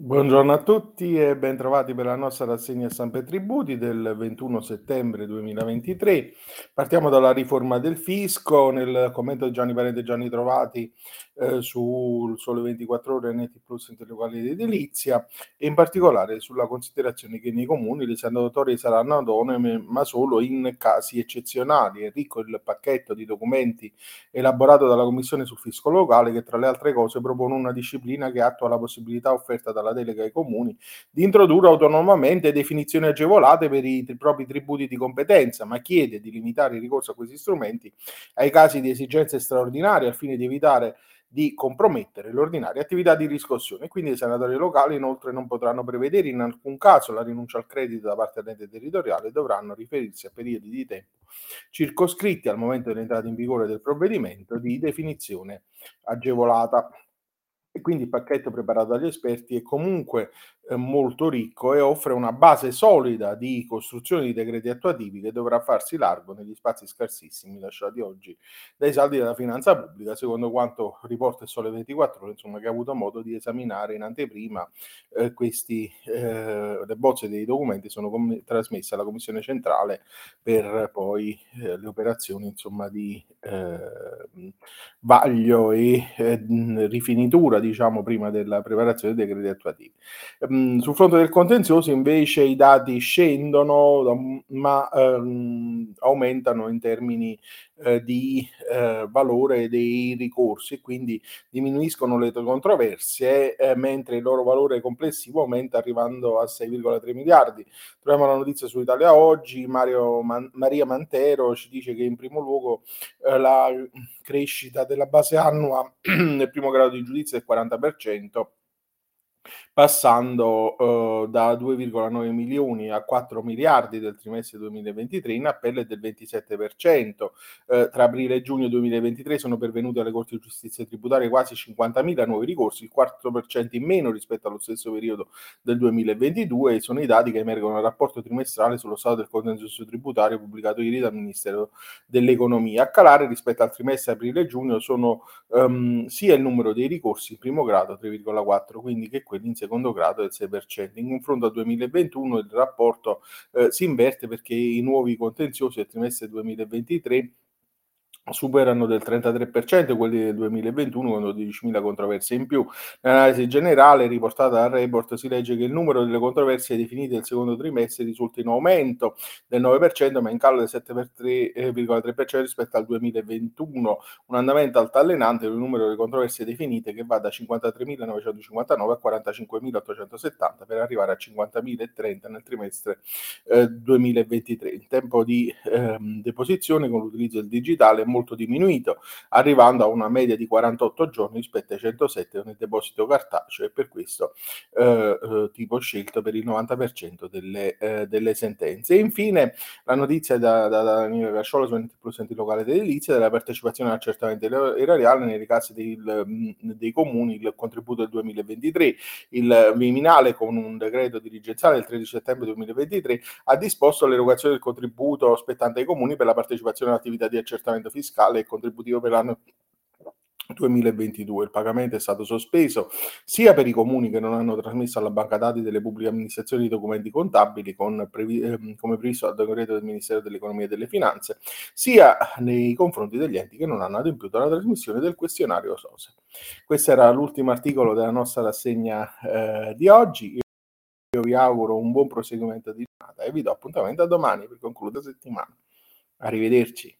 Buongiorno a tutti e bentrovati per la nostra rassegna e tributi del 21 settembre 2023. Partiamo dalla riforma del fisco, nel commento di Gianni Parente e Gianni Trovati eh, sul Sole 24 Ore Netti Plus Intellettuali di Edilizia e in particolare sulla considerazione che nei comuni le sanatorie saranno autonome ma solo in casi eccezionali. È ricco il pacchetto di documenti elaborato dalla Commissione sul fisco locale che tra le altre cose propone una disciplina che attua la possibilità offerta dalla la delega ai comuni di introdurre autonomamente definizioni agevolate per i tri- propri tributi di competenza, ma chiede di limitare il ricorso a questi strumenti ai casi di esigenze straordinarie al fine di evitare di compromettere l'ordinaria attività di riscossione. Quindi i senatori locali inoltre non potranno prevedere in alcun caso la rinuncia al credito da parte dell'ente territoriale e dovranno riferirsi a periodi di tempo circoscritti al momento dell'entrata in vigore del provvedimento di definizione agevolata. E quindi il pacchetto preparato dagli esperti è comunque eh, molto ricco e offre una base solida di costruzione di decreti attuativi che dovrà farsi largo negli spazi scarsissimi lasciati oggi dai saldi della finanza pubblica, secondo quanto riporta il Sole 24 Ore, insomma, che ha avuto modo di esaminare in anteprima eh, questi, eh, le bozze dei documenti sono com- trasmesse alla Commissione centrale per poi eh, le operazioni insomma, di eh, vaglio e eh, rifinitura diciamo prima della preparazione dei decreti attuativi. Um, sul fronte del contenzioso invece i dati scendono ma um, aumentano in termini uh, di uh, valore dei ricorsi quindi diminuiscono le controversie eh, mentre il loro valore complessivo aumenta arrivando a 6,3 miliardi. Troviamo la notizia su Italia Oggi, Man- Maria Mantero ci dice che in primo luogo eh, la crescita della base annua nel primo grado di giudizio è il 40%, passando uh, da 2,9 milioni a 4 miliardi del trimestre 2023, in appello del 27%. Uh, tra aprile e giugno 2023 sono pervenuti alle Corti di Giustizia tributaria quasi 50.000 nuovi ricorsi, il 4% in meno rispetto allo stesso periodo del 2022 e sono i dati che emergono nel rapporto trimestrale sullo stato del contenzioso tributario pubblicato ieri dal Ministero dell'Economia. A calare rispetto al trimestre aprile e giugno sono um, sia il numero dei ricorsi in primo grado 3,4, quindi che quelli in secondo grado del 6%. In confronto al 2021 il rapporto eh, si inverte perché i nuovi contenziosi del trimestre 2023 superano del 33% quelli del 2021 con 12.000 controversie in più. Nell'analisi generale riportata dal report si legge che il numero delle controversie definite nel secondo trimestre risulta in aumento del 9% ma in calo del 7,3% rispetto al 2021, un andamento altalenante del numero delle controversie definite che va da 53.959 a 45.870 per arrivare a 50.030 nel trimestre eh, 2023. Il tempo di eh, deposizione con l'utilizzo del digitale è molto molto diminuito, arrivando a una media di 48 giorni rispetto ai 107 nel deposito cartaceo e per questo eh, eh, tipo scelto per il 90% delle, eh, delle sentenze. E infine la notizia da, da, da Daniele Casciolo su Plus Enti Locale dell'Edilizia della partecipazione all'accertamento erariale nei casi dei, dei comuni, il contributo del 2023. Il Viminale con un decreto dirigenziale del 13 settembre 2023 ha disposto l'erogazione del contributo spettante ai comuni per la partecipazione all'attività di accertamento fiscale fiscale e contributivo per l'anno 2022. Il pagamento è stato sospeso sia per i comuni che non hanno trasmesso alla banca dati delle pubbliche amministrazioni i documenti contabili previ- eh, come previsto dal decreto del Ministero dell'Economia e delle Finanze, sia nei confronti degli enti che non hanno adempiuto alla trasmissione del questionario SOSE. Questo era l'ultimo articolo della nostra rassegna eh, di oggi. Io vi auguro un buon proseguimento di giornata e vi do appuntamento a domani per concludere la settimana. Arrivederci.